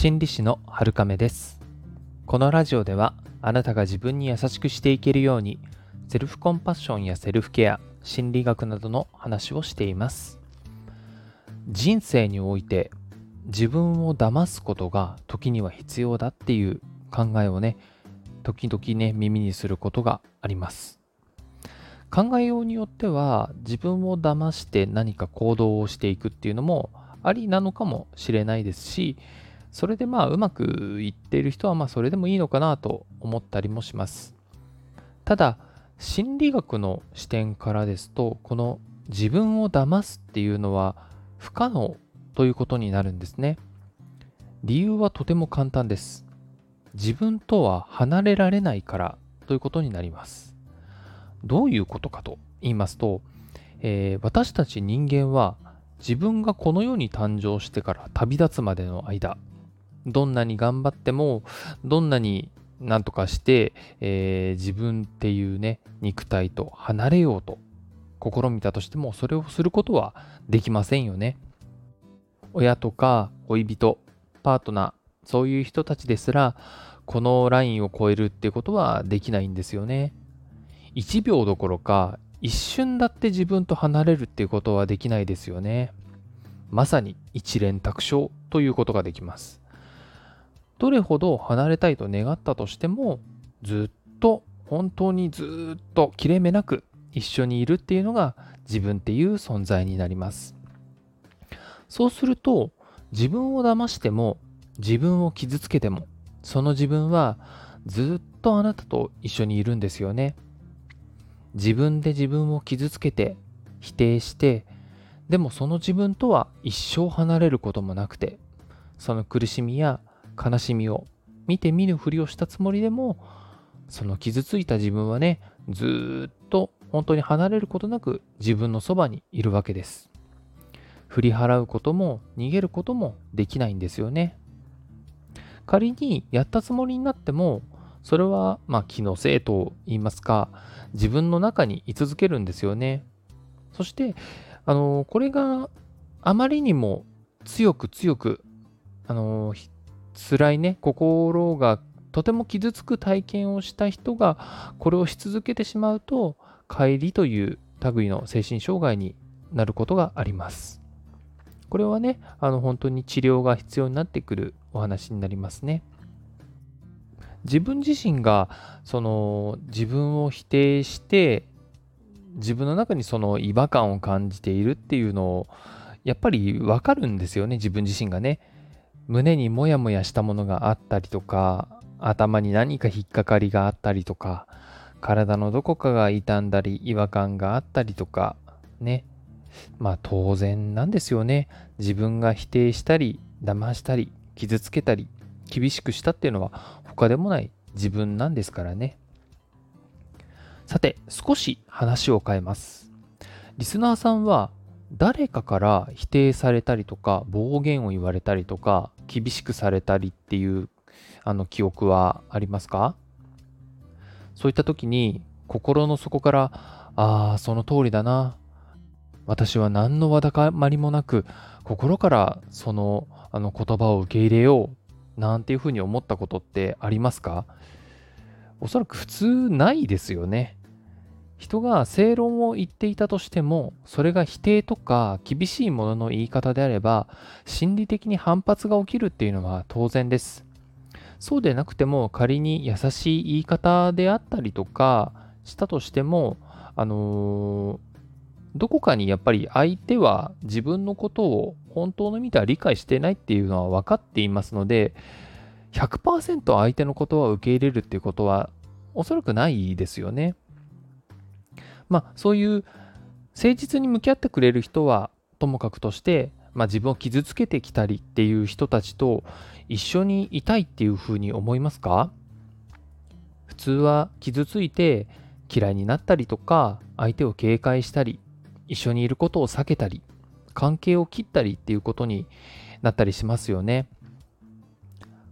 心理師の春亀です。このラジオではあなたが自分に優しくしていけるようにセルフコンパッションやセルフケア心理学などの話をしています。人生において自分を騙すことが時には必要だっていう考えをね時々ね耳にすることがあります。考えようによっては自分を騙して何か行動をしていくっていうのもありなのかもしれないですしそれでまあうまくいっている人はまあそれでもいいのかなと思ったりもします。ただ心理学の視点からですとこの自分を騙すっていうのは不可能ということになるんですね。理由はとても簡単です。自分とは離れられないからということになります。どういうことかと言いますと、えー、私たち人間は自分がこの世に誕生してから旅立つまでの間どんなに頑張ってもどんなに何とかして、えー、自分っていうね肉体と離れようと試みたとしてもそれをすることはできませんよね。親とか恋人パートナーそういう人たちですらこのラインを超えるってことはできないんですよね。1秒どころか一瞬だって自分と離れるっていうことはできないですよね。まさに一連卓勝ということができます。どれほど離れたいと願ったとしてもずっと本当にずっと切れ目なく一緒にいるっていうのが自分っていう存在になります。そうすると自分を騙しても自分を傷つけてもその自分はずっとあなたと一緒にいるんですよね。自分で自分を傷つけて否定してでもその自分とは一生離れることもなくてその苦しみや悲しみを見て見ぬふりをしたつもりでもその傷ついた自分はねずっと本当に離れることなく自分のそばにいるわけです。振り払うことも逃げることもできないんですよね。仮にやったつもりになってもそれはまあ気のせいと言いますか自分の中に居続けるんですよね。そしてあのこれがあまりにも強く強くあの辛いね、心がとても傷つく体験をした人がこれをし続けてしまうと、帰りという類の精神障害になることがあります。これはね、あの本当に治療が必要になってくるお話になりますね。自分自身がその自分を否定して自分の中にその違和感を感じているっていうのをやっぱりわかるんですよね自分自身がね胸にもやもやしたものがあったりとか頭に何か引っかかりがあったりとか体のどこかが傷んだり違和感があったりとかね。まあ当然なんですよね。自分が否定したり騙したり傷つけたり厳しくしたっていうのは他でもない自分なんですからね。さて少し話を変えます。リスナーさんは誰かから否定されたりとか暴言を言われたりとか厳しくされたりっていうあの記憶はありますか？そういった時に心の底からああその通りだな。私は何のわだかまりもなく心からそのあの言葉を受け入れようなんていうふうに思ったことってありますか？おそらく普通ないですよね。人が正論を言っていたとしてもそれが否定とか厳しいものの言い方であれば心理的に反発が起きるっていうのは当然ですそうでなくても仮に優しい言い方であったりとかしたとしてもあのー、どこかにやっぱり相手は自分のことを本当の意味では理解してないっていうのは分かっていますので100%相手のことは受け入れるっていうことはおそらくないですよね。まあ、そういう誠実に向き合ってくれる人はともかくとして、まあ、自分を傷つけてきたりっていう人たちと一緒にいたいっていうふうに思いますか？普通は傷ついて嫌いになったりとか相手を警戒したり一緒にいることを避けたり関係を切ったりっていうことになったりしますよね。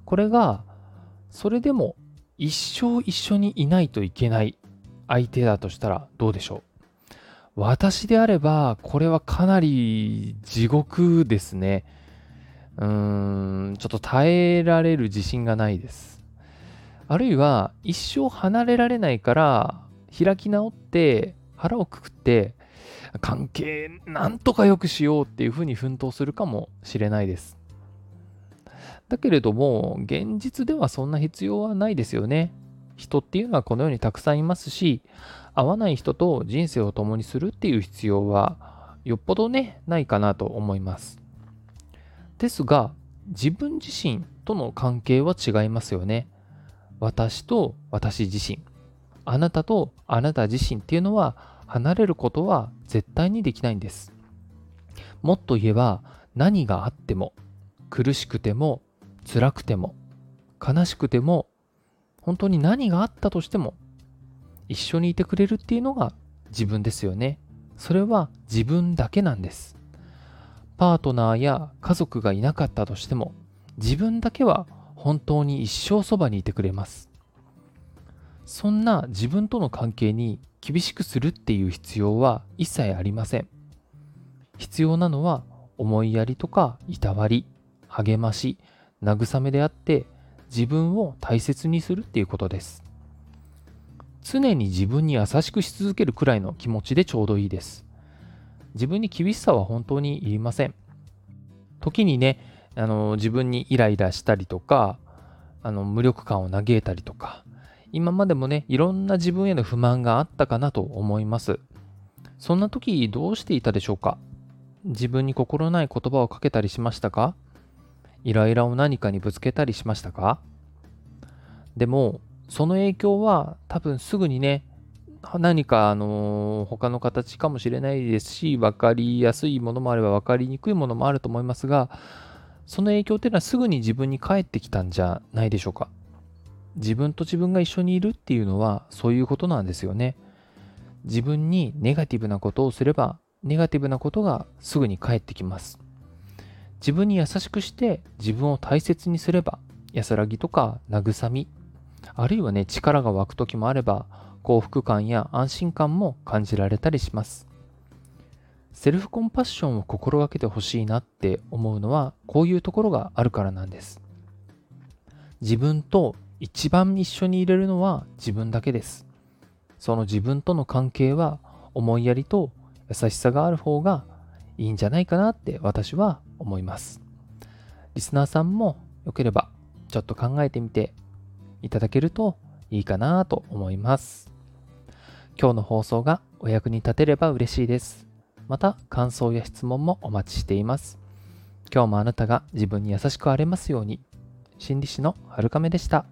これがそれでも一生一緒にいないといけない相手だとしたらどうでしょう？私であればこれはかなり地獄ですねうーん、ちょっと耐えられる自信がないです。あるいは、一生離れられないから、開き直って腹をくくって関係なんとか良くしようっていうふうに奮闘するかもしれないです。だけれども、現実ではそんな必要はないですよね。人っていうのはこの世にたくさんいますし、合わない人と人生を共にするっていう必要はよっぽどね、ないかなと思います。ですが、自分自身との関係は違いますよね。私と私自身。あなたとあなた自身っていうのは離れることは絶対にできないんです。もっと言えば何があっても苦しくても辛くても悲しくても本当に何があったとしても一緒にいてくれるっていうのが自分ですよね。それは自分だけなんです。パートナーや家族がいなかったとしても自分だけは本当に一生そばにいてくれます。そんな自分との関係に厳しくするっていう必要は一切ありません。必要なのは思いやりとかいたわり、励まし、慰めであって自分を大切にするっていうことです。常に自分に優しくし続けるくらいの気持ちでちょうどいいです。自分に厳しさは本当にいりません。時にね、あの自分にイライラしたりとか、あの無力感を嘆いたりとか、今までもね、いろんな自分への不満があったかなと思います。そんな時どうしていたでしょうか？自分に心ない言葉をかけたりしましたか？イライラを何かにぶつけたりしましたか？でも、その影響は多分すぐにね、何か、あの、他の形かもしれないですし、分かりやすいものもあれば分かりにくいものもあると思いますが、その影響っていうのはすぐに自分に返ってきたんじゃないでしょうか。自分と自分が一緒にいるっていうのはそういうことなんですよね。自分にネガティブなことをすれば、ネガティブなことがすぐに返ってきます。自分に優しくして自分を大切にすれば、安らぎとか慰み、あるいはね、力が湧く時もあれば、幸福感や安心感も感じられたりします。セルフコンパッションを心がけてほしいなって思うのは、こういうところがあるからなんです。自分と一番一緒にいれるのは自分だけです。その自分との関係は思いやりと優しさがある方がいいんじゃないかなって私は思います。リスナーさんもよければちょっと考えてみていただけるといいかなと思います。今日の放送がお役に立てれば嬉しいです。また感想や質問もお待ちしています。今日もあなたが自分に優しくあれますように。心理師のはるかめでした。